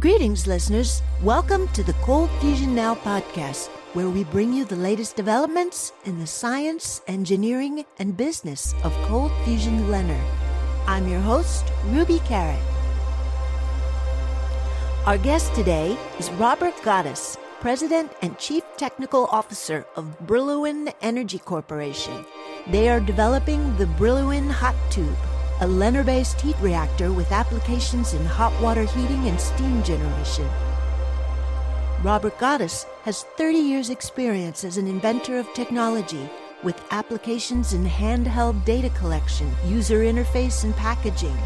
Greetings, listeners. Welcome to the Cold Fusion Now podcast, where we bring you the latest developments in the science, engineering, and business of cold fusion LENR. I'm your host, Ruby Carat. Our guest today is Robert Godes, President and Chief Technical Officer of Brillouin Energy Corporation. They are developing the Brillouin Hot Tube, a LENR based heat reactor with applications in hot water heating and steam generation. Robert Godes has 30 years' experience as an inventor of technology with applications in handheld data collection, user interface, and packaging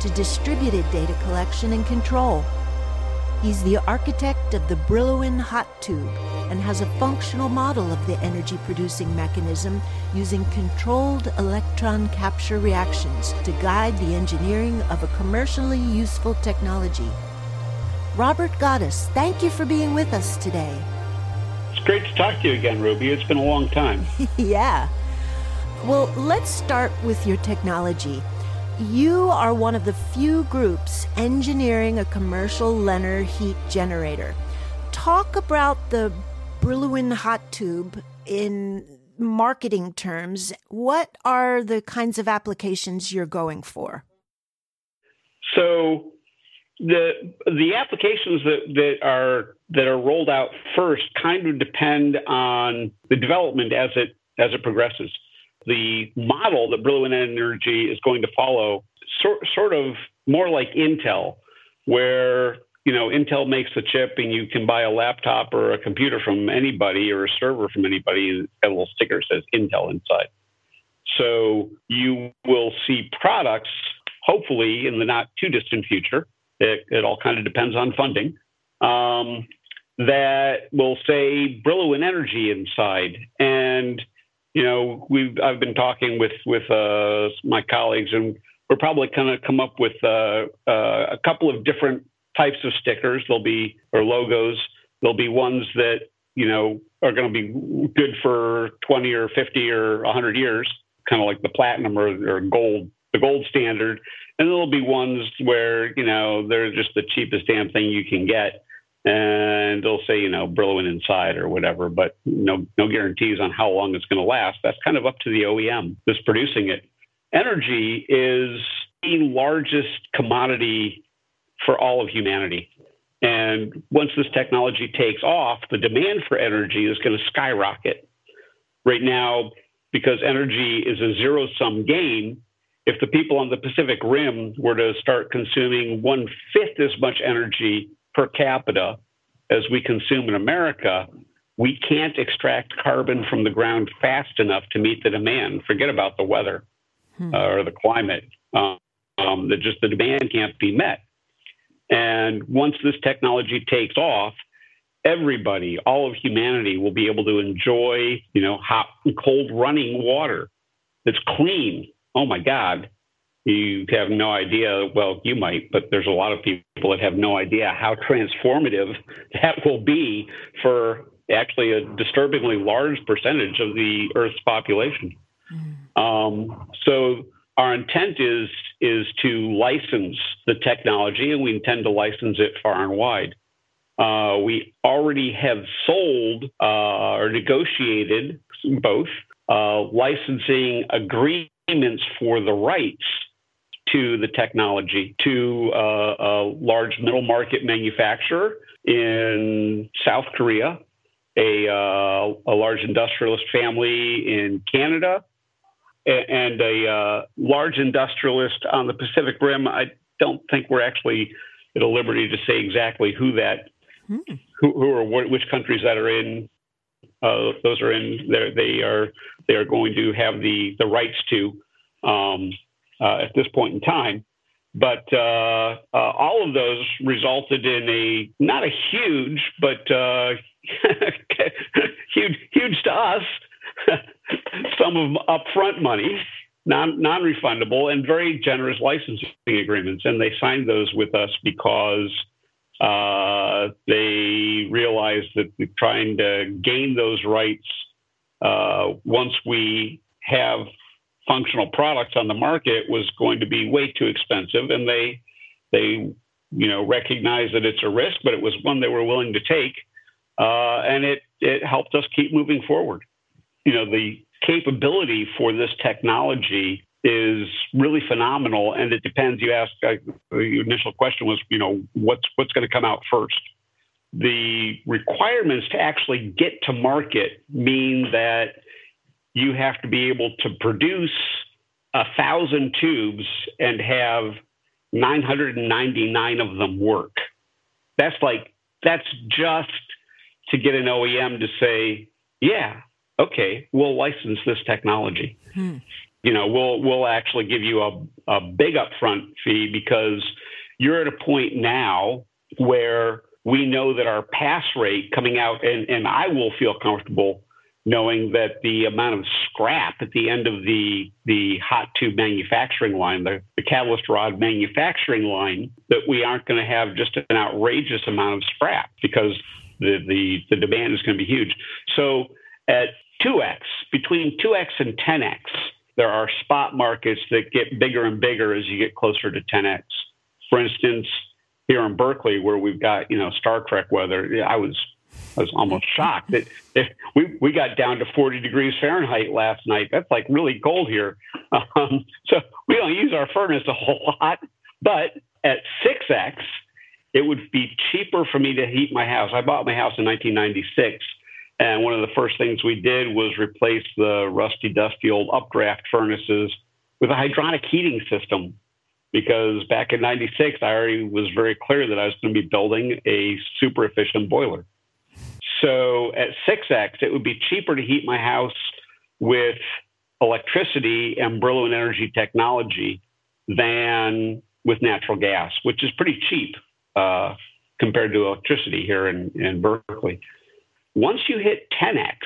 to distributed data collection and control. He's the architect of the Brillouin hot tube and has a functional model of the energy producing mechanism using controlled electron capture reactions to guide the engineering of a commercially useful technology. Robert Godes, thank you for being with us today. It's great to talk to you again, Ruby. It's been a long time. yeah. Well, let's start with your technology. You are one of the few groups engineering a commercial LENR heat generator. Talk about the Brillouin hot tube in marketing terms. What are the kinds of applications you're going for? So the the applications that, that are that are rolled out first kind of depend on the development as it as it progresses the model that Brillouin Energy is going to follow, sort, sort of more like Intel, where you know Intel makes the chip and you can buy a laptop or a computer from anybody or a server from anybody, and a little sticker says Intel inside. So you will see products, hopefully in the not too distant future. It, it all kind of depends on funding. Um, that will say Brillouin Energy inside and you know, we've I've been talking with with uh, my colleagues, and we're probably going to come up with uh, uh, a couple of different types of stickers. There'll be or logos. There'll be ones that you know are going to be good for 20 or 50 or 100 years, kind of like the platinum or, or gold, the gold standard. And there'll be ones where you know they're just the cheapest damn thing you can get and they'll say, you know, Brillouin inside or whatever, but no, no guarantees on how long it's going to last. That's kind of up to the OEM that's producing it. Energy is the largest commodity for all of humanity. And once this technology takes off, the demand for energy is going to skyrocket. Right now, because energy is a zero sum game, if the people on the Pacific Rim were to start consuming one fifth as much energy per capita as we consume in America, we can't extract carbon from the ground fast enough to meet the demand. Forget about the weather hmm. uh, or the climate. Um, um, that just the demand can't be met. And once this technology takes off, everybody, all of humanity, will be able to enjoy, you know, hot and cold running water that's clean. Oh my God! You have no idea. Well, you might, but there's a lot of people that have no idea how transformative that will be for actually a disturbingly large percentage of the Earth's population. Mm. Um, so our intent is is to license the technology, and we intend to license it far and wide. Uh, we already have sold uh, or negotiated both uh, licensing agreements for the rights to the technology to uh, a large middle market manufacturer in South Korea, a, uh, a large industrialist family in Canada, and a uh, large industrialist on the Pacific Rim. I don't think we're actually at a liberty to say exactly who that, hmm. who, who or what, which countries that are in. Uh, those are in. They are they are going to have the the rights to. Um, at this point in time. But uh, uh, all of those resulted in a not a huge, but uh, huge, huge to us, some of upfront money, non non refundable, and very generous licensing agreements. And they signed those with us because uh, they realized that trying to gain those rights uh, once we have functional products on the market was going to be way too expensive, and they they you know, recognized that it's a risk, but it was one they were willing to take, uh, and it it helped us keep moving forward. You know, the capability for this technology is really phenomenal, and it depends. You asked uh, your initial question was, you know, what's what's going to come out first. The requirements to actually get to market mean that you have to be able to produce a thousand tubes and have 999 of them work. That's like that's just to get an OEM to say, yeah, okay, we'll license this technology. Hmm. You know, we'll we'll actually give you a, a big upfront fee because you're at a point now where we know that our pass rate coming out and, and I will feel comfortable knowing that the amount of scrap at the end of the the hot tube manufacturing line, the, the catalyst rod manufacturing line, that we aren't going to have just an outrageous amount of scrap because the the, the demand is going to be huge. So at 2x, between 2x and 10x, there are spot markets that get bigger and bigger as you get closer to 10x. For instance, here in Berkeley, where we've got you know Star Trek weather, I was I was almost shocked that, we we got down to 40 degrees Fahrenheit last night. That's like really cold here. Um, so we don't use our furnace a whole lot, but at 6x, it would be cheaper for me to heat my house. I bought my house in 1996 and one of the first things we did was replace the rusty, dusty old updraft furnaces with a hydronic heating system. Because back in 96, I already was very clear that I was going to be building a super efficient boiler. So at 6X, it would be cheaper to heat my house with electricity and Brillouin Energy technology than with natural gas, which is pretty cheap uh, compared to electricity here in, in Berkeley. Once you hit 10x,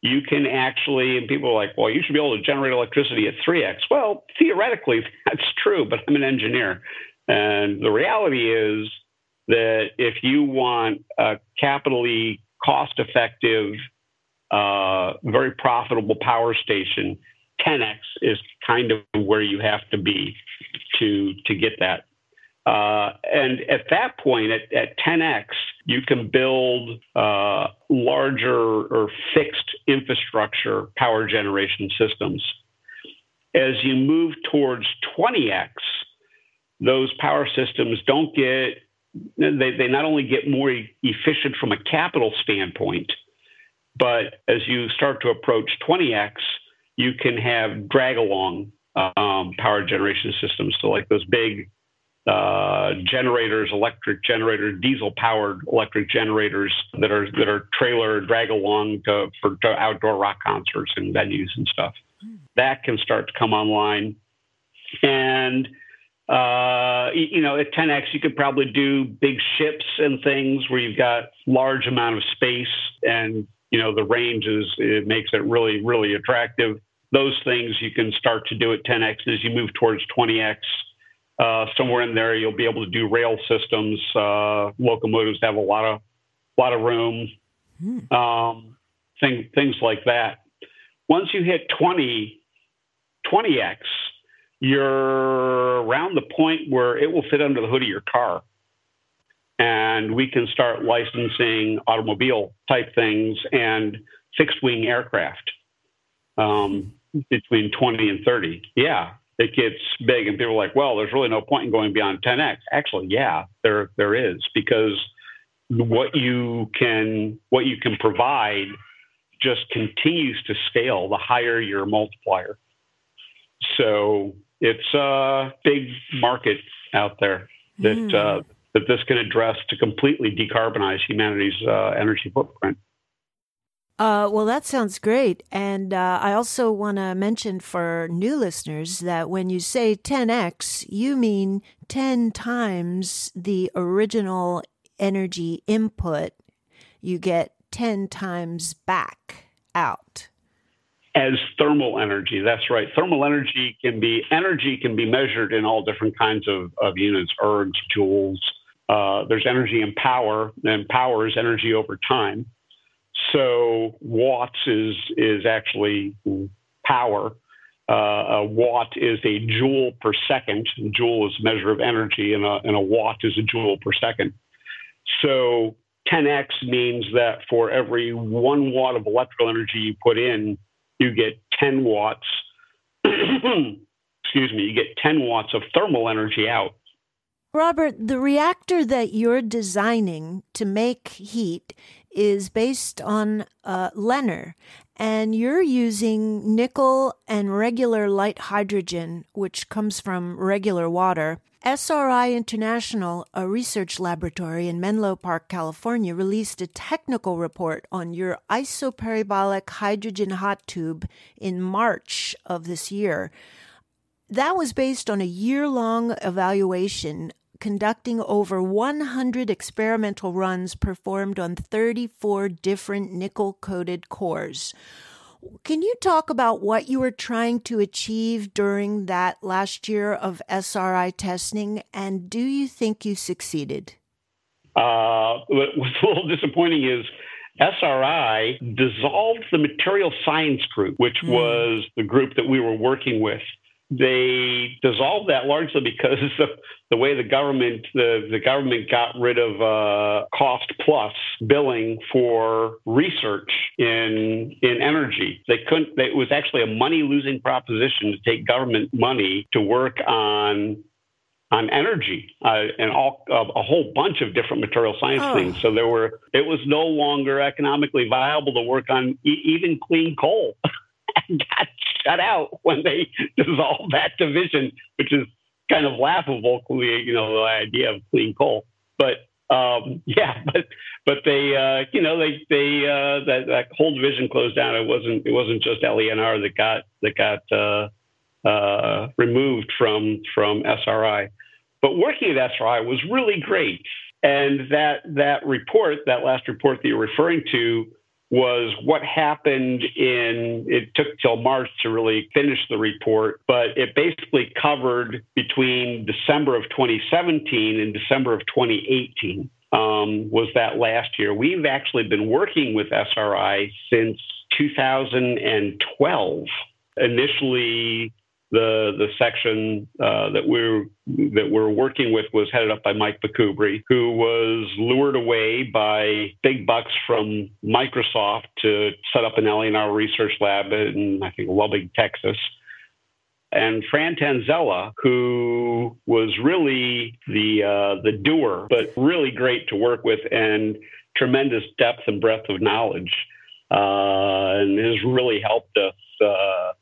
you can actually, and people are like, well, you should be able to generate electricity at 3x. Well, theoretically, that's true, but I'm an engineer. And the reality is that if you want a capitally cost effective, uh, very profitable power station, 10x is kind of where you have to be to, to get that. Uh, and at that point, at, at 10x, you can build uh, larger or fixed infrastructure power generation systems. As you move towards 20x, those power systems don't get, they, they not only get more efficient from a capital standpoint, but as you start to approach 20x, you can have drag along um, power generation systems. So, like those big uh, generators, electric generators, diesel powered electric generators that are that are trailer drag along to, for to outdoor rock concerts and venues and stuff. That can start to come online, and uh, you know at 10x you could probably do big ships and things where you've got large amount of space and you know the range is it makes it really really attractive. Those things you can start to do at 10x as you move towards 20x uh, somewhere in there, you'll be able to do rail systems. Uh, locomotives have a lot of lot of room. Hmm. Um, thing, things like that. Once you hit 20, 20x, you're around the point where it will fit under the hood of your car. And we can start licensing automobile type things and fixed wing aircraft um, between 20 and 30. Yeah it gets big and people are like, well, there's really no point in going beyond 10x. Actually, yeah, there there is because what you can what you can provide just continues to scale the higher your multiplier. So it's a big market out there that mm. uh, that this can address to completely decarbonize humanity's uh, energy footprint. Uh, well, that sounds great. And uh, I also want to mention for new listeners that when you say 10x, you mean 10 times the original energy input. You get 10 times back out. As thermal energy, that's right. Thermal energy can be energy can be measured in all different kinds of, of units, ergs, joules. Uh, there's energy and power, and power is energy over time. So watts is is actually power, uh, a watt is a joule per second. joule is a measure of energy, and a, and a watt is a joule per second. So 10x means that for every one watt of electrical energy you put in, you get 10 watts. excuse me, you get 10 watts of thermal energy out. Robert, the reactor that you're designing to make heat is based on uh, LENR, and you're using nickel and regular light hydrogen, which comes from regular water. SRI International, a research laboratory in Menlo Park, California, released a technical report on your isoperibolic hydrogen hot tube in March of this year. That was based on a year long evaluation conducting over 100 experimental runs performed on 34 different nickel coated cores. Can you talk about what you were trying to achieve during that last year of SRI testing, and do you think you succeeded? Uh, what's a little disappointing is SRI dissolved the material science group, which mm. was the group that we were working with they dissolved that largely because of the way the government the, the government got rid of uh, cost plus billing for research in in energy. They couldn't. It was actually a money losing proposition to take government money to work on on energy uh, and all uh, a whole bunch of different material science oh. things. So there were it was no longer economically viable to work on e- even clean coal. out when they dissolved that division, which is kind of laughable. You know, the idea of clean coal, but um, yeah, but but they, uh, you know, they they uh, that that whole division closed down. It wasn't it wasn't just LENR that got that got uh, uh, removed from from SRI, but working at SRI was really great. And that that report, that last report that you're referring to, was what happened in it took till March to really finish the report, but it basically covered between December of 2017 and December of 2018 um, was that last year. We've actually been working with SRI since 2012. Initially, the the section uh, that we're that we're working with was headed up by Mike McKubre, who was lured away by big bucks from Microsoft to set up an LENR research lab in I think Lubbock, Texas. And Fran Tanzella, who was really the uh, the doer, but really great to work with and tremendous depth and breadth of knowledge, uh, and has really helped us uh,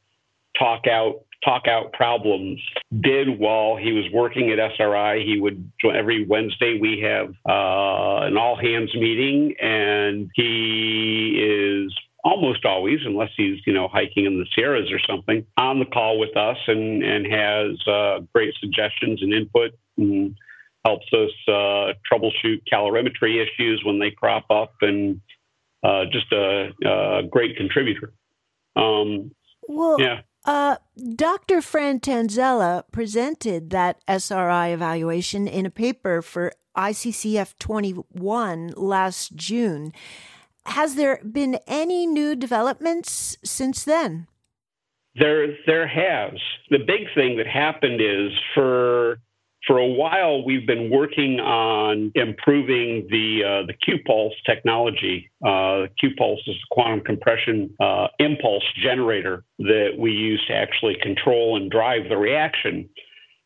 talk out talk out problems did while he was working at SRI. He would every Wednesday we have uh, an all hands meeting, and he is almost always, unless he's you know hiking in the Sierras or something, on the call with us and and has uh, great suggestions and input and helps us uh, troubleshoot calorimetry issues when they crop up and uh, just a, a, great contributor. Um, well, yeah. Uh, Dr. Fran Tanzella presented that SRI evaluation in a paper for ICCF 21 last June. Has there been any new developments since then? There, there has. The big thing that happened is for for a while, we've been working on improving the uh, the Q-Pulse technology. Uh, Q-Pulse is a quantum compression uh, impulse generator that we use to actually control and drive the reaction.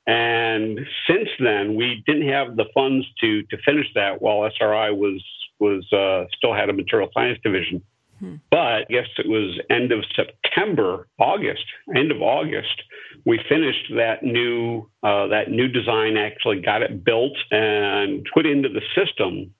And since then, we didn't have the funds to to finish that while SRI was was uh, still had a material science division. Hmm. But guess it was end of September, August, end of August we finished that new uh, that new design. Actually, got it built and put into the system.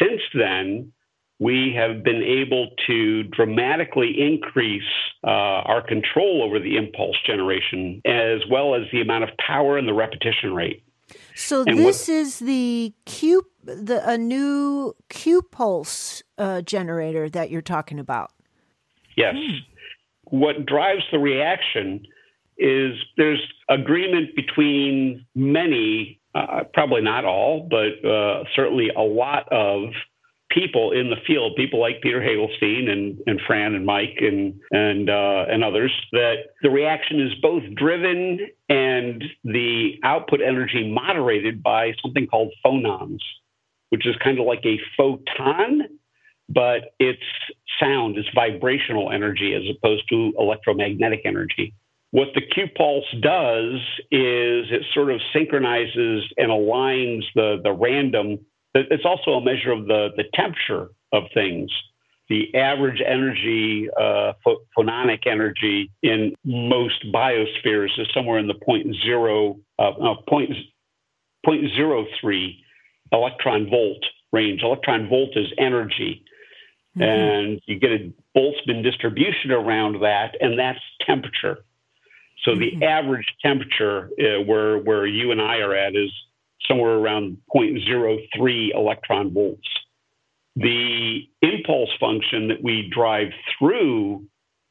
Since then, we have been able to dramatically increase uh, our control over the impulse generation, as well as the amount of power and the repetition rate. So and this what, is the Q, the a new Q pulse uh, generator that you're talking about. Yes. Hmm. What drives the reaction is there's agreement between many, uh, probably not all, but uh, certainly a lot of people in the field, people like Peter Hagelstein and, and Fran and Mike and and uh, and others, that the reaction is both driven and the output energy moderated by something called phonons, which is kind of like a photon, but it's sound, it's vibrational energy as opposed to electromagnetic energy. What the Q pulse does is it sort of synchronizes and aligns the, the random. It's also a measure of the, the temperature of things. The average energy, uh, phononic energy in most biospheres is somewhere in the point zero, uh, no, point, point zero three electron volt range. Electron volt is energy. Mm-hmm. And you get a Boltzmann distribution around that, and that's temperature. So mm-hmm. the average temperature uh, where where you and I are at is somewhere around 0.03 electron volts. The impulse function that we drive through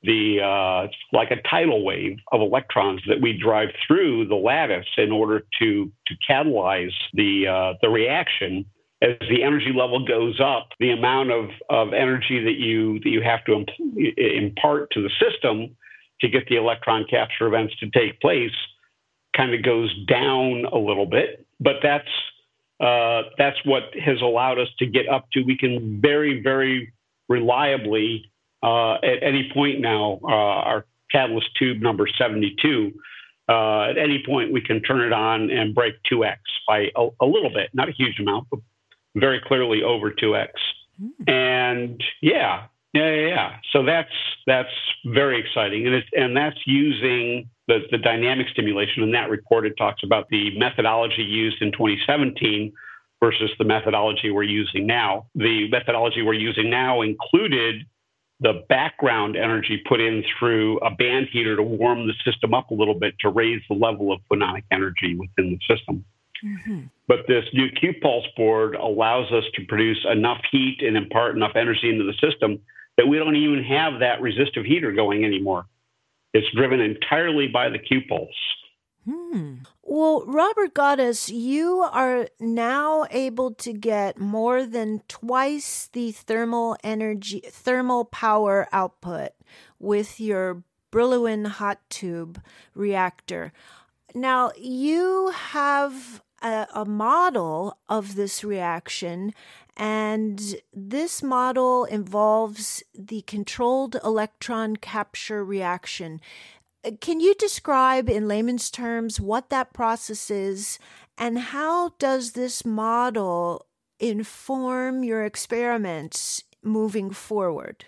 the uh, like a tidal wave of electrons that we drive through the lattice in order to to catalyze the uh, the reaction. As the energy level goes up, the amount of, of energy that you that you have to imp- impart to the system to get the electron capture events to take place kind of goes down a little bit, but that's uh, that's what has allowed us to get up to. We can very, very reliably uh, at any point now, uh, our catalyst tube number 72. Uh, at any point, we can turn it on and break 2x by a, a little bit, not a huge amount, but very clearly over 2x. Mm. And yeah, yeah, yeah, yeah. So that's that's very exciting, and it's and that's using the, the dynamic stimulation. And that report, it talks about the methodology used in 2017 versus the methodology we're using now. The methodology we're using now included the background energy put in through a band heater to warm the system up a little bit to raise the level of phononic energy within the system. Mm-hmm. But this new Q pulse board allows us to produce enough heat and impart enough energy into the system that we don't even have that resistive heater going anymore. It's driven entirely by the pulse. Hmm. Well, Robert Godes, you are now able to get more than twice the thermal energy, thermal power output with your Brillouin hot tube reactor. Now, you have a, a model of this reaction and this model involves the controlled electron capture reaction. Uh, can you describe in layman's terms what that process is and how does this model inform your experiments moving forward?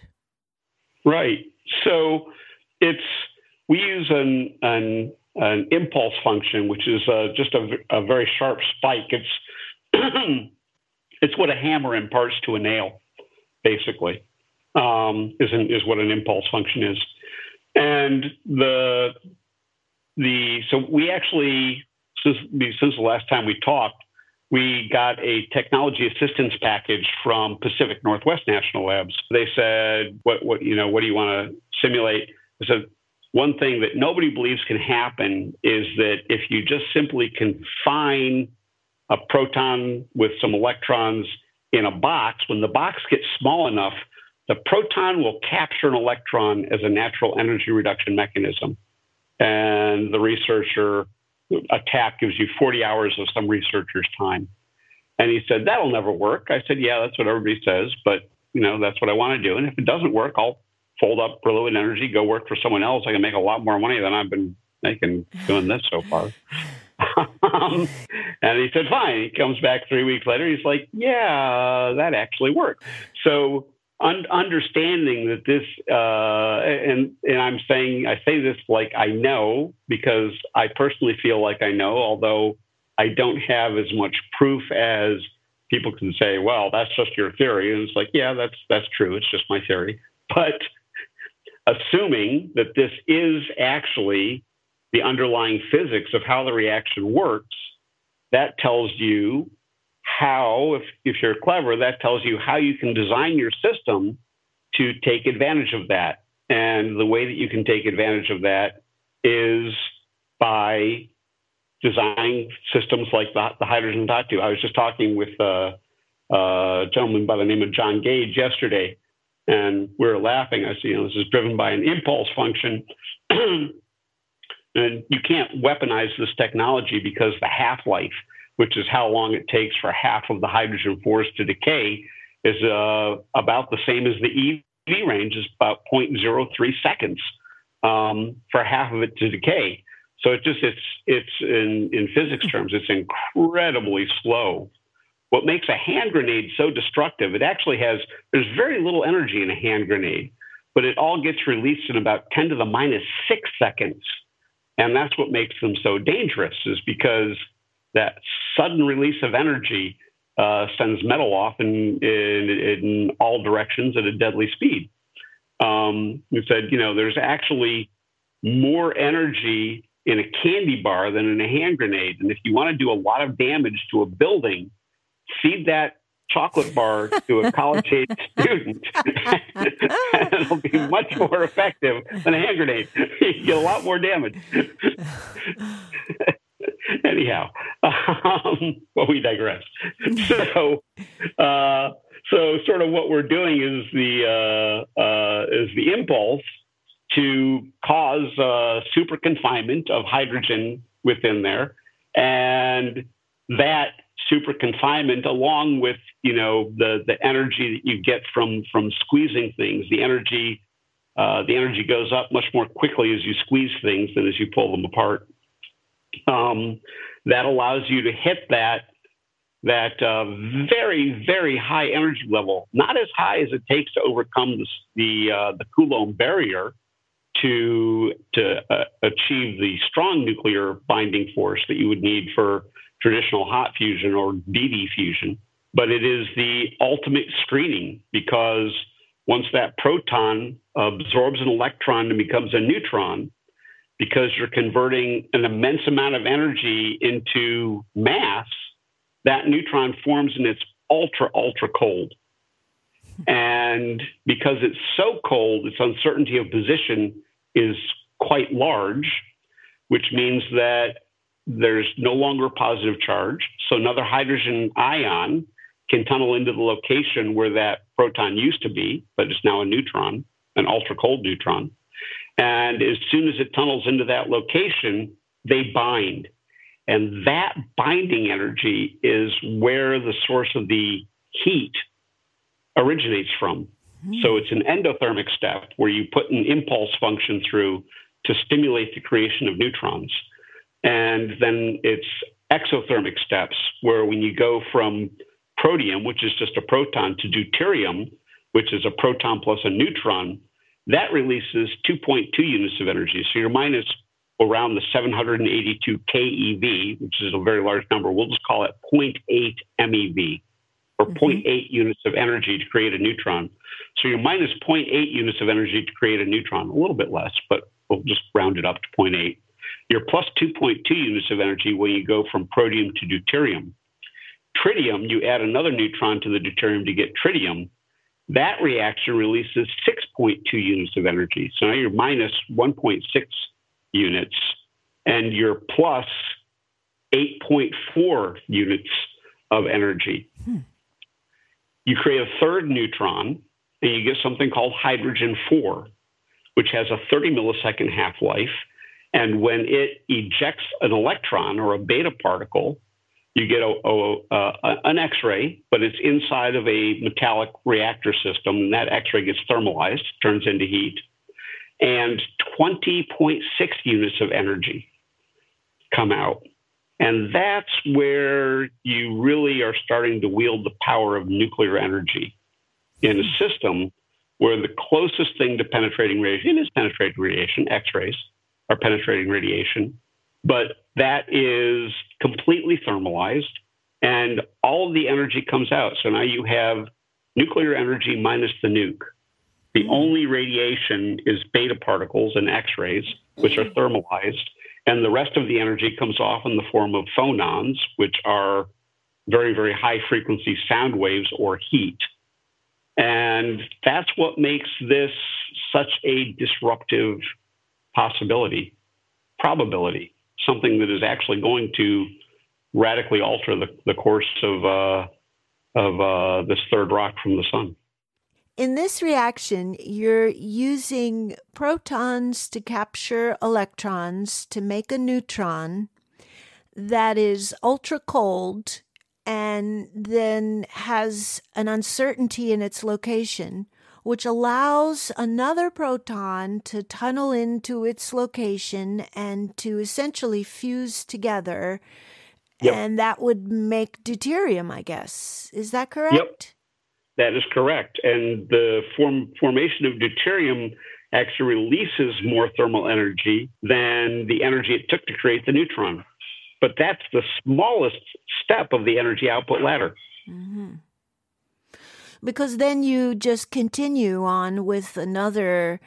Right. So it's we use an an, an impulse function, which is uh, just a, a very sharp spike. It's It's what a hammer imparts to a nail, basically, um, is, an, is what an impulse function is. And the the so we actually since since the last time we talked, we got a technology assistance package from Pacific Northwest National Labs. They said, "What what you know? What do you want to simulate?" I said, "One thing that nobody believes can happen is that if you just simply confine a proton with some electrons in a box, when the box gets small enough, the proton will capture an electron as a natural energy reduction mechanism. And the researcher attack gives you 40 hours of some researcher's time. And he said, That'll never work. I said, Yeah, that's what everybody says, but you know, that's what I want to do. And if it doesn't work, I'll fold up Brillouin Energy, go work for someone else. I can make a lot more money than I've been making doing this so far. Um, and he said, fine. He comes back three weeks later. He's like, yeah, that actually worked. So un- understanding that this, uh, and, and I'm saying, I say this like I know because I personally feel like I know, although I don't have as much proof as people can say, well, that's just your theory. And it's like, yeah, that's, that's true. It's just my theory. But assuming that this is actually the underlying physics of how the reaction works, that tells you how, if, if you're clever, that tells you how you can design your system to take advantage of that. And the way that you can take advantage of that is by designing systems like the, the hydrogen tube. I was just talking with uh, a gentleman by the name of John Gage yesterday, and we were laughing. I said, you know, this is driven by an impulse function. and you can't weaponize this technology because the half life, which is how long it takes for half of the hydrogen force to decay, is uh, about the same as the EV range, is about 0.03 seconds um, for half of it to decay. So it just it's it's in in physics terms, it's incredibly slow. What makes a hand grenade so destructive? It actually has there's very little energy in a hand grenade, but it all gets released in about 10 to the minus six seconds, and that's what makes them so dangerous. Is because that sudden release of energy uh, sends metal off in, in, in all directions at a deadly speed. Um, we said, you know, there's actually more energy in a candy bar than in a hand grenade. And if you want to do a lot of damage to a building, feed that chocolate bar to a college age student. it'll be much more effective than a hand grenade. you get a lot more damage. Anyhow, um, well, we digress. So, uh, so sort of what we're doing is the uh, uh, is the impulse to cause uh, super confinement of hydrogen within there, and that super confinement, along with you know the the energy that you get from from squeezing things, the energy uh, the energy goes up much more quickly as you squeeze things than as you pull them apart. Um, that allows you to hit that that uh, very very high energy level, not as high as it takes to overcome the the, uh, the Coulomb barrier to to uh, achieve the strong nuclear binding force that you would need for traditional hot fusion or DD fusion. But it is the ultimate screening because once that proton absorbs an electron and becomes a neutron, because you're converting an immense amount of energy into mass, that neutron forms and it's ultra, ultra cold. And because it's so cold, its uncertainty of position is quite large, which means that there's no longer a positive charge. So another hydrogen ion can tunnel into the location where that proton used to be, but it's now a neutron, an ultra cold neutron. And as soon as it tunnels into that location, they bind. And that binding energy is where the source of the heat originates from. Mm. So it's an endothermic step where you put an impulse function through to stimulate the creation of neutrons. And then it's exothermic steps where when you go from protium, which is just a proton, to deuterium, which is a proton plus a neutron, that releases 2.2 units of energy. So you're minus around the 782 keV, which is a very large number. We'll just call it 0.8 MeV or mm-hmm. 0.8 units of energy to create a neutron. So you're minus 0.8 units of energy to create a neutron, a little bit less, but we'll just round it up to 0.8. You're plus 2.2 units of energy when you go from protium to deuterium. Tritium, you add another neutron to the deuterium to get tritium. That reaction releases 6.2 units of energy. So now you're minus 1.6 units and you're plus 8.4 units of energy. Hmm. You create a third neutron and you get something called hydrogen 4, which has a 30 millisecond half life. And when it ejects an electron or a beta particle, you get a, a, a, an X ray, but it's inside of a metallic reactor system, and that X ray gets thermalized, turns into heat, and 20.6 units of energy come out. And that's where you really are starting to wield the power of nuclear energy in a system where the closest thing to penetrating radiation is penetrating radiation, X rays are penetrating radiation, but that is completely thermalized and all of the energy comes out. So now you have nuclear energy minus the nuke. The mm-hmm. only radiation is beta particles and X rays, which are mm-hmm. thermalized, and the rest of the energy comes off in the form of phonons, which are very, very high frequency sound waves or heat. And that's what makes this such a disruptive possibility, probability something that is actually going to radically alter the, the course of uh, of uh, this third rock from the sun. In this reaction, you're using protons to capture electrons to make a neutron that is ultra cold and then has an uncertainty in its location, which allows another proton to tunnel into its location and to essentially fuse together. Yep. And that would make deuterium, I guess. Is that correct? Yep. That is correct. And the form, formation of deuterium actually releases more thermal energy than the energy it took to create the neutron. But that's the smallest step of the energy output ladder. Mm-hmm. Because then you just continue on with another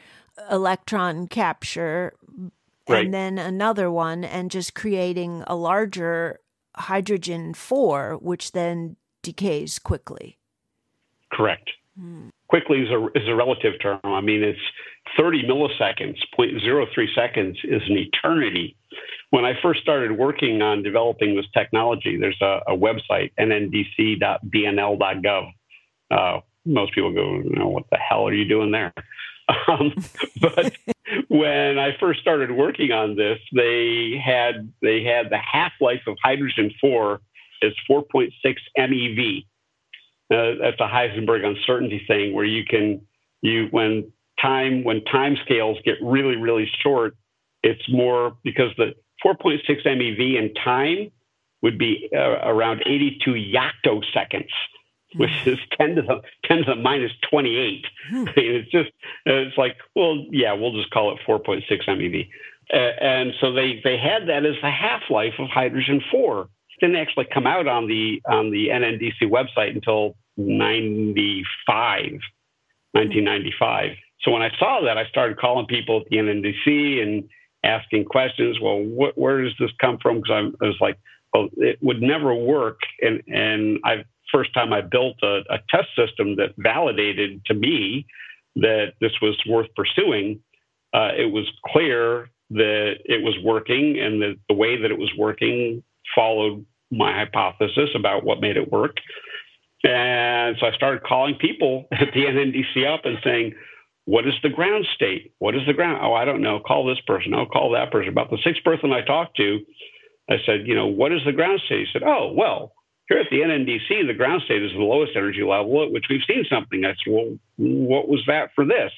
electron capture right. and then another one and just creating a larger hydrogen 4 which then decays quickly correct hmm. quickly is a, is a relative term i mean it's 30 milliseconds 0.03 seconds is an eternity when i first started working on developing this technology there's a, a website nndc.bnl.gov uh, most people go, what the hell are you doing there? Um, but when I first started working on this, they had they had the half life of hydrogen four is 4.6 MeV. Uh, that's a Heisenberg uncertainty thing where you can you when time when time scales get really really short, it's more because the 4.6 MeV in time would be uh, around 82 yoctoseconds which is 10 to the 10 to the minus 28. Hmm. I mean, it's just, it's like, well, yeah, we'll just call it 4.6 MeV. Uh, and so they, they had that as the half life of hydrogen 4. Didn't actually come out on the on the NNDC website until 95, 1995. So when I saw that, I started calling people at the NNDC and asking questions. Well, what, where does this come from? Because I was like, well, it would never work. And and I've first time I built a, a test system that validated to me that this was worth pursuing, uh, it was clear that it was working and that the way that it was working followed my hypothesis about what made it work. And so I started calling people at the NNDC up and saying, what is the ground state? What is the ground? Oh, I don't know. Call this person. Oh, call that person. About the sixth person I talked to, I said, you know, what is the ground state? He said, oh, well, here at the NNDC, the ground state is the lowest energy level at which we've seen something. I said, well, what was that for this?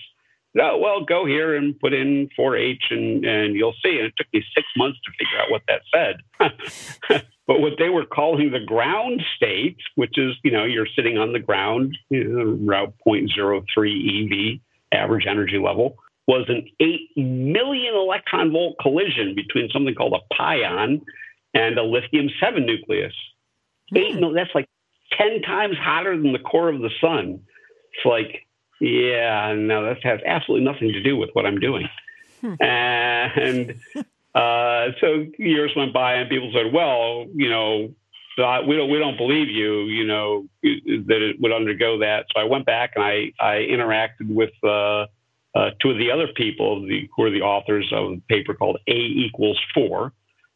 No, well, go here and put in 4H and, and you'll see. And it took me six months to figure out what that said. but what they were calling the ground state, which is, you know, you're sitting on the ground, you know, around 0.03 EV, average energy level, was an 8 million electron volt collision between something called a pion and a lithium 7 nucleus. Mil, that's like 10 times hotter than the core of the sun. It's like, yeah, no, that has absolutely nothing to do with what I'm doing. Hmm. And uh, so years went by, and people said, well, you know, we don't we don't believe you, you know, that it would undergo that. So I went back and I I interacted with uh, uh, two of the other people the, who are the authors of a paper called A equals four,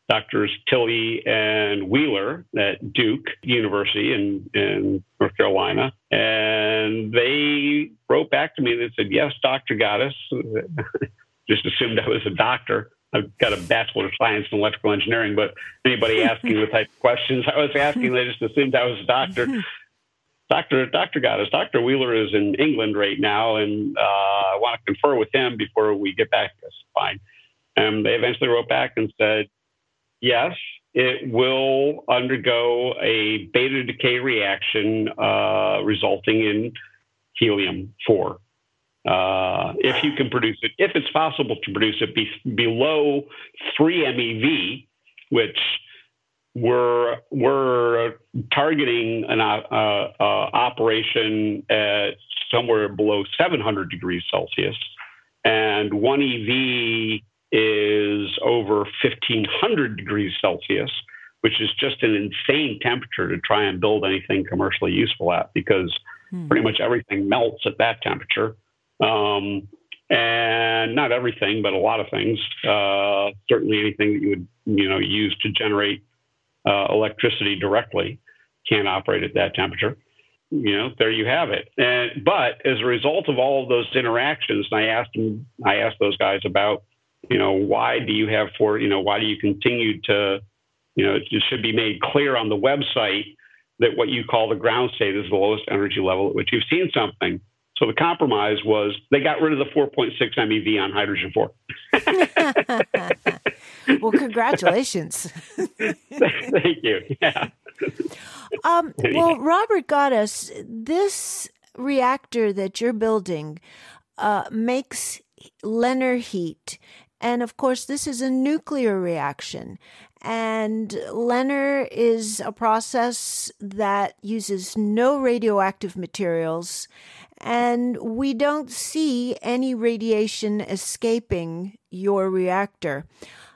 Doctors Tilley and Weller at Duke University in, in North Carolina. And they wrote back to me and said, Yes, Dr. Godes. Just assumed I was a doctor. I've got a Bachelor of Science in Electrical Engineering, but anybody asking the type of questions I was asking, they just assumed I was a doctor. Dr. Dr. Godes, Dr. Weller is in England right now, and uh, I want to confer with him before we get back. That's fine. And they eventually wrote back and said, yes, it will undergo a beta decay reaction uh, resulting in helium 4. Uh, if you can produce it, if it's possible to produce it be, below 3 MeV, which we're, we're targeting an uh, uh, operation at somewhere below 700 degrees Celsius, and 1 EV is over 1500 degrees Celsius, which is just an insane temperature to try and build anything commercially useful at because hmm. pretty much everything melts at that temperature. Um, and not everything, but a lot of things. Uh, certainly, anything that you would you know use to generate uh, electricity directly can't operate at that temperature. you know, there you have it. And but as a result of all of those interactions, and I asked them, I asked those guys about, you know, why do you have for, you know, why do you continue to, you know, it should be made clear on the website that what you call the ground state is the lowest energy level at which you've seen something. So the compromise was they got rid of the 4.6 MeV on hydrogen 4. well, congratulations. Thank you. Yeah. Um, well, Robert Godes. This reactor that you're building uh, makes LENR heat. And of course, this is a nuclear reaction. And LENR is a process that uses no radioactive materials. And we don't see any radiation escaping your reactor.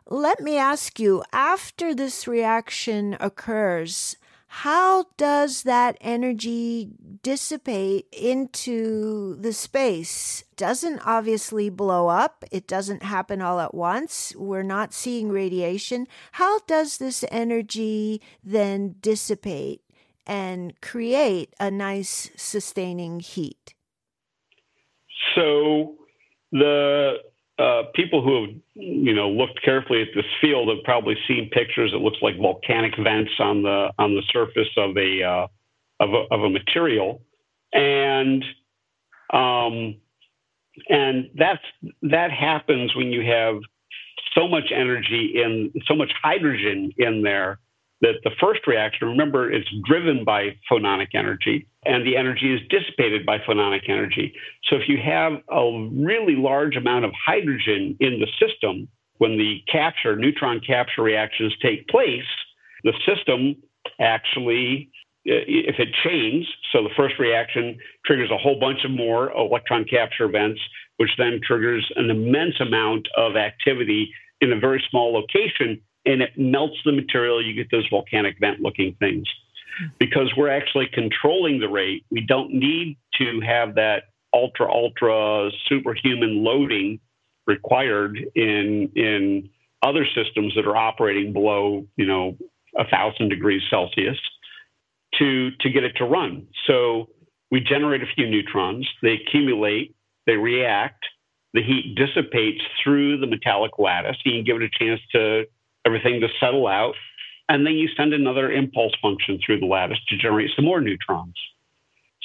Let me ask you after this reaction occurs, how does that energy dissipate into the space? Doesn't obviously blow up. It doesn't happen all at once. We're not seeing radiation. How does this energy then dissipate and create a nice sustaining heat? So the uh, people who have you know looked carefully at this field have probably seen pictures. It looks like volcanic vents on the on the surface of a uh, of a, of a material, and um, and that's that happens when you have so much energy in so much hydrogen in there that the first reaction, remember, it's driven by phononic energy and the energy is dissipated by phononic energy. So if you have a really large amount of hydrogen in the system, when the capture, neutron capture reactions take place, the system actually, uh, if it chains, so the first reaction triggers a whole bunch of more electron capture events, which then triggers an immense amount of activity in a very small location and it melts the material. You get those volcanic vent looking things. Because we're actually controlling the rate, we don't need to have that ultra, ultra superhuman loading required in, in other systems that are operating below, you know, a thousand degrees Celsius to, to get it to run. So we generate a few neutrons, they accumulate, they react, the heat dissipates through the metallic lattice. You give it a chance to everything to settle out. And then you send another impulse function through the lattice to generate some more neutrons.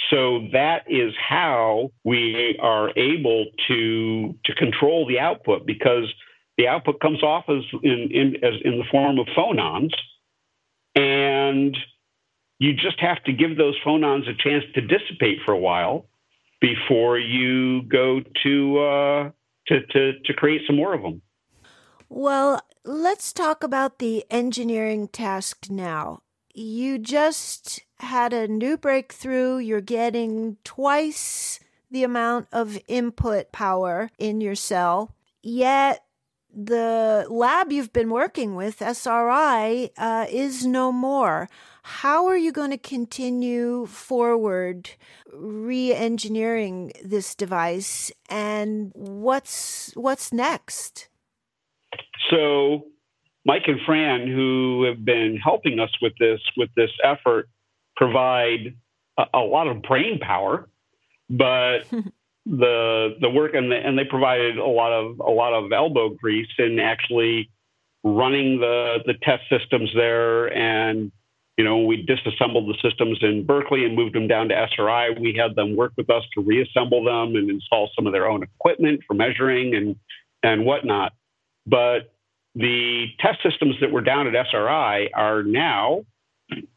So that is how we are able to, to control the output because the output comes off as in, in, as in the form of phonons. And you just have to give those phonons a chance to dissipate for a while before you go to, uh, to, to, to create some more of them. Well, Let's talk about the engineering task now. You just had a new breakthrough. You're getting twice the amount of input power in your cell, yet the lab you've been working with, SRI, uh, is no more. How are you going to continue forward re engineering this device and what's what's next? So Mike and Fran, who have been helping us with this with this effort, provide a, a lot of brain power, but the the work and the, and they provided a lot of a lot of elbow grease in actually running the the test systems there and you know we disassembled the systems in Berkeley and moved them down to SRI. We had them work with us to reassemble them and install some of their own equipment for measuring and and whatnot. But the test systems that were down at SRI are now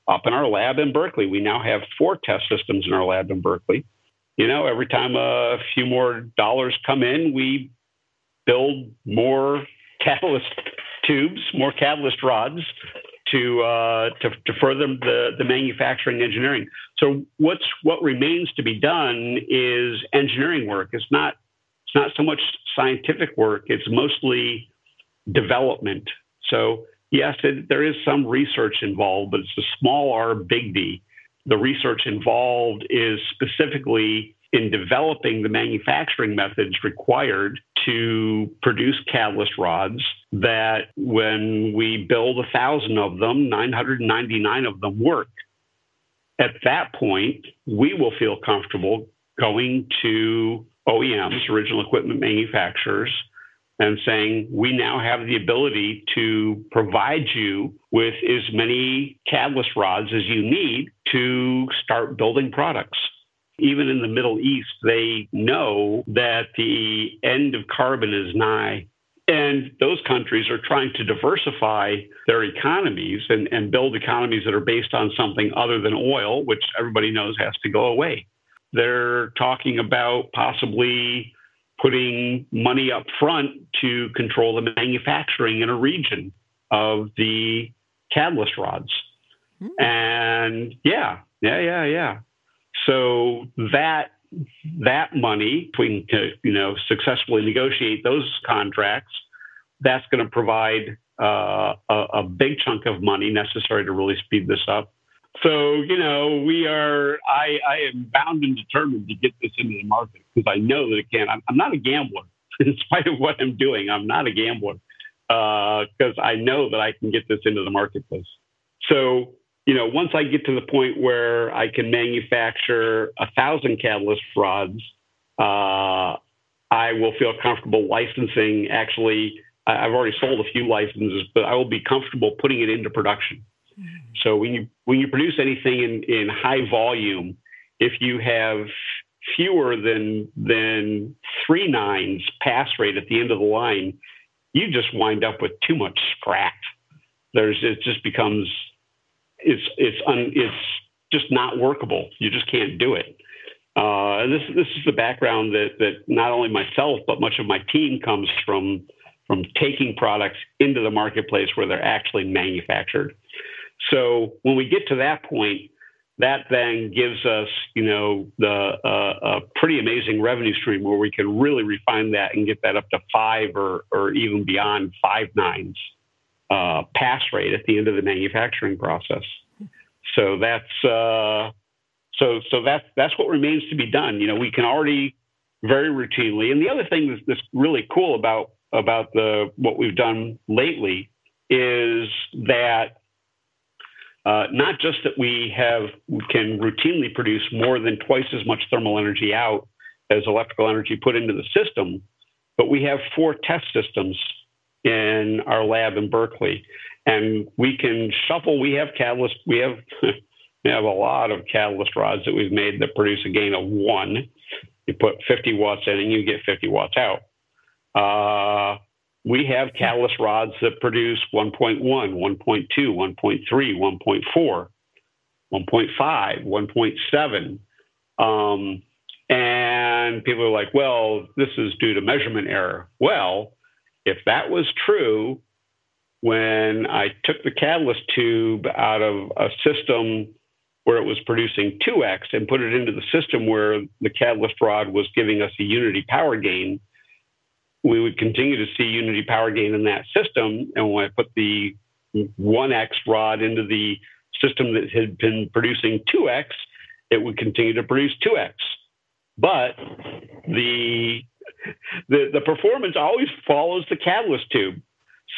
up in our lab in Berkeley. We now have four test systems in our lab in Berkeley. You know, every time a few more dollars come in, we build more catalyst tubes, more catalyst rods to uh, to, to further the, the manufacturing engineering. So what's what remains to be done is engineering work. It's not it's not so much scientific work. It's mostly development. So, yes, it, there is some research involved, but it's a small R, big D. The research involved is specifically in developing the manufacturing methods required to produce catalyst rods that when we build a thousand of them, 999 of them work. at that point, we will feel comfortable going to OEMs, original equipment manufacturers, and saying, we now have the ability to provide you with as many catalyst rods as you need to start building products. Even in the Middle East, they know that the end of carbon is nigh. And those countries are trying to diversify their economies and, and build economies that are based on something other than oil, which everybody knows has to go away. They're talking about possibly putting money up front to control the manufacturing in a region of the catalyst rods. Mm. And yeah, yeah, yeah, yeah. So that that money, if we can, you know, successfully negotiate those contracts, that's going to provide uh, a, a, big chunk of money necessary to really speed this up. So, you know, we are, I, I am bound and determined to get this into the market because I know that it can. I'm, I'm, not a gambler. In spite of what I'm doing, I'm not a gambler because uh, I know that I can get this into the marketplace. So, you know, once I get to the point where I can manufacture a thousand catalyst rods, uh, I will feel comfortable licensing. Actually, I've already sold a few licenses, but I will be comfortable putting it into production. So when you when you produce anything in, in high volume, if you have fewer than than three nines pass rate at the end of the line, you just wind up with too much scrap. There's it just becomes it's it's un, it's just not workable. You just can't do it. Uh, this this is the background that that not only myself but much of my team comes from from taking products into the marketplace where they're actually manufactured. So when we get to that point, that then gives us, you know, the uh, a pretty amazing revenue stream where we can really refine that and get that up to five or or even beyond five nines uh, pass rate at the end of the manufacturing process. So that's uh, so so that's that's what remains to be done. You know, we can already very routinely. And the other thing that's, that's really cool about about the what we've done lately is that uh, not just that we have we can routinely produce more than twice as much thermal energy out as electrical energy put into the system, but we have four test systems in our lab in Berkeley, and we can shuffle. We have catalyst. We have we have a lot of catalyst rods that we've made that produce a gain of one. You put 50 watts in, and you get 50 watts out. Uh, we have catalyst rods that produce 1.1, 1.2, 1.3, 1.4, 1.5, 1.7. Um, and people are like, well, this is due to measurement error. Well, if that was true, when I took the catalyst tube out of a system where it was producing 2x and put it into the system where the catalyst rod was giving us a unity power gain, we would continue to see unity power gain in that system. And when I put the 1x rod into the system that had been producing 2x, it would continue to produce 2x. But the, the, the performance always follows the catalyst tube.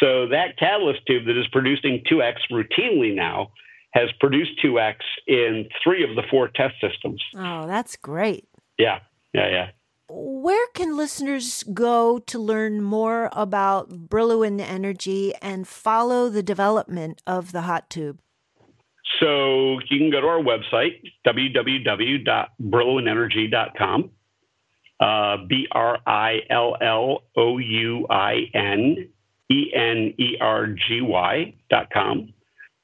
So that catalyst tube that is producing 2x routinely now has produced 2x in three of the four test systems. Oh, that's great. Yeah, yeah, yeah. Where can listeners go to learn more about Brillouin Energy and follow the development of the hot tube? So you can go to our website, www.brillouinenergy.com, uh, B R I L L O U I N E N E R G Y.com.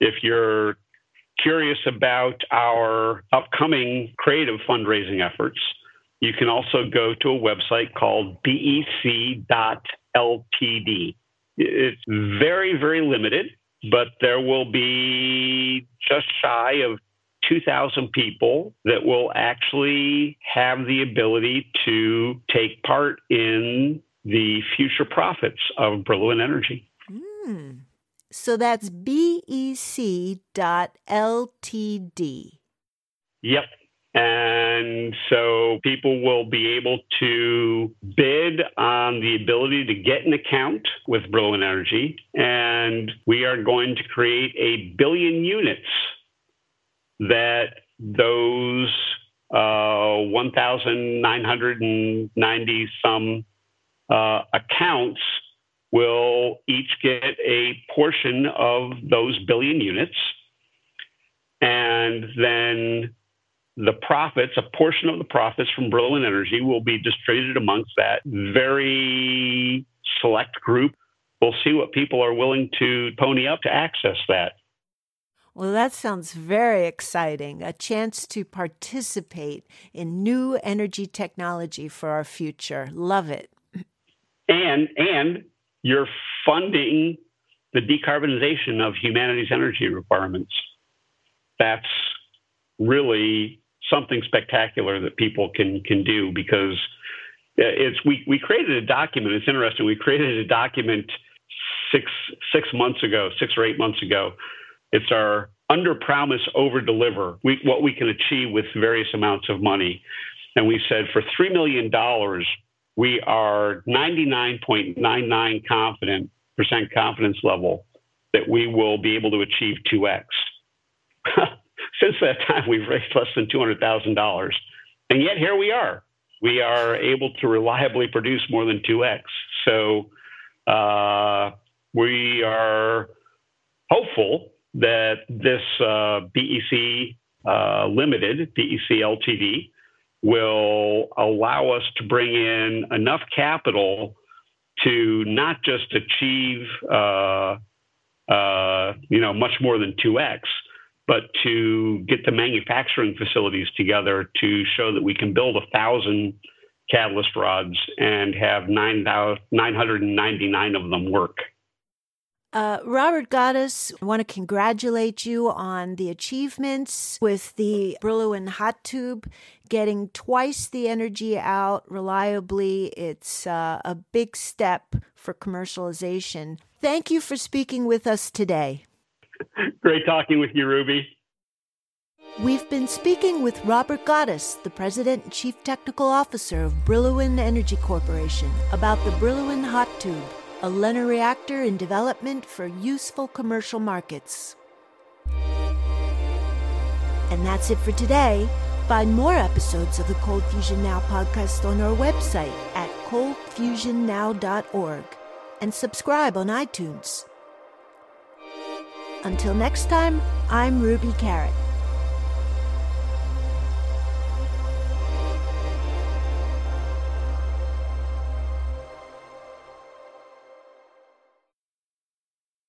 If you're curious about our upcoming creative fundraising efforts, you can also go to a website called bec.ltd. It's very, very limited, but there will be just shy of 2,000 people that will actually have the ability to take part in the future profits of Brillouin Energy. Mm. So that's bec.ltd. Yep. And so people will be able to bid on the ability to get an account with Brillouin Energy. And we are going to create a billion units that those uh, 1,990 some uh, accounts will each get a portion of those billion units. And then the profits, a portion of the profits from Brillouin Energy will be distributed amongst that very select group. We'll see what people are willing to pony up to access that. Well, that sounds very exciting. A chance to participate in new energy technology for our future. Love it. And and you're funding the decarbonization of humanity's energy requirements. That's really something spectacular that people can can do because uh, it's we we created a document. It's interesting. We created a document six six months ago, six or eight months ago. It's our under promise, over deliver. We, what we can achieve with various amounts of money, and we said for three million dollars, we are ninety nine point nine nine confident percent confidence level that we will be able to achieve two x. since that time, we've raised less than $200,000. And yet here we are. We are able to reliably produce more than 2x. So uh, we are hopeful that this uh, BEC uh, Limited, BEC LTD, will allow us to bring in enough capital to not just achieve, uh, uh you know, much more than 2x, but to get the manufacturing facilities together to show that we can build a thousand catalyst rods and have 9, 999 of them work. Uh, Robert Godes, I want to congratulate you on the achievements with the Brillouin hot tube, getting twice the energy out reliably. It's uh, a big step for commercialization. Thank you for speaking with us today. Great talking with you, Ruby. We've been speaking with Robert Godes, the President and Chief Technical Officer of Brillouin Energy Corporation, about the Brillouin Hot Tube, a LENR reactor in development for useful commercial markets. And that's it for today. Find more episodes of the Cold Fusion Now podcast on our website at coldfusionnow.org and subscribe on iTunes. Until next time, I'm Ruby Carat.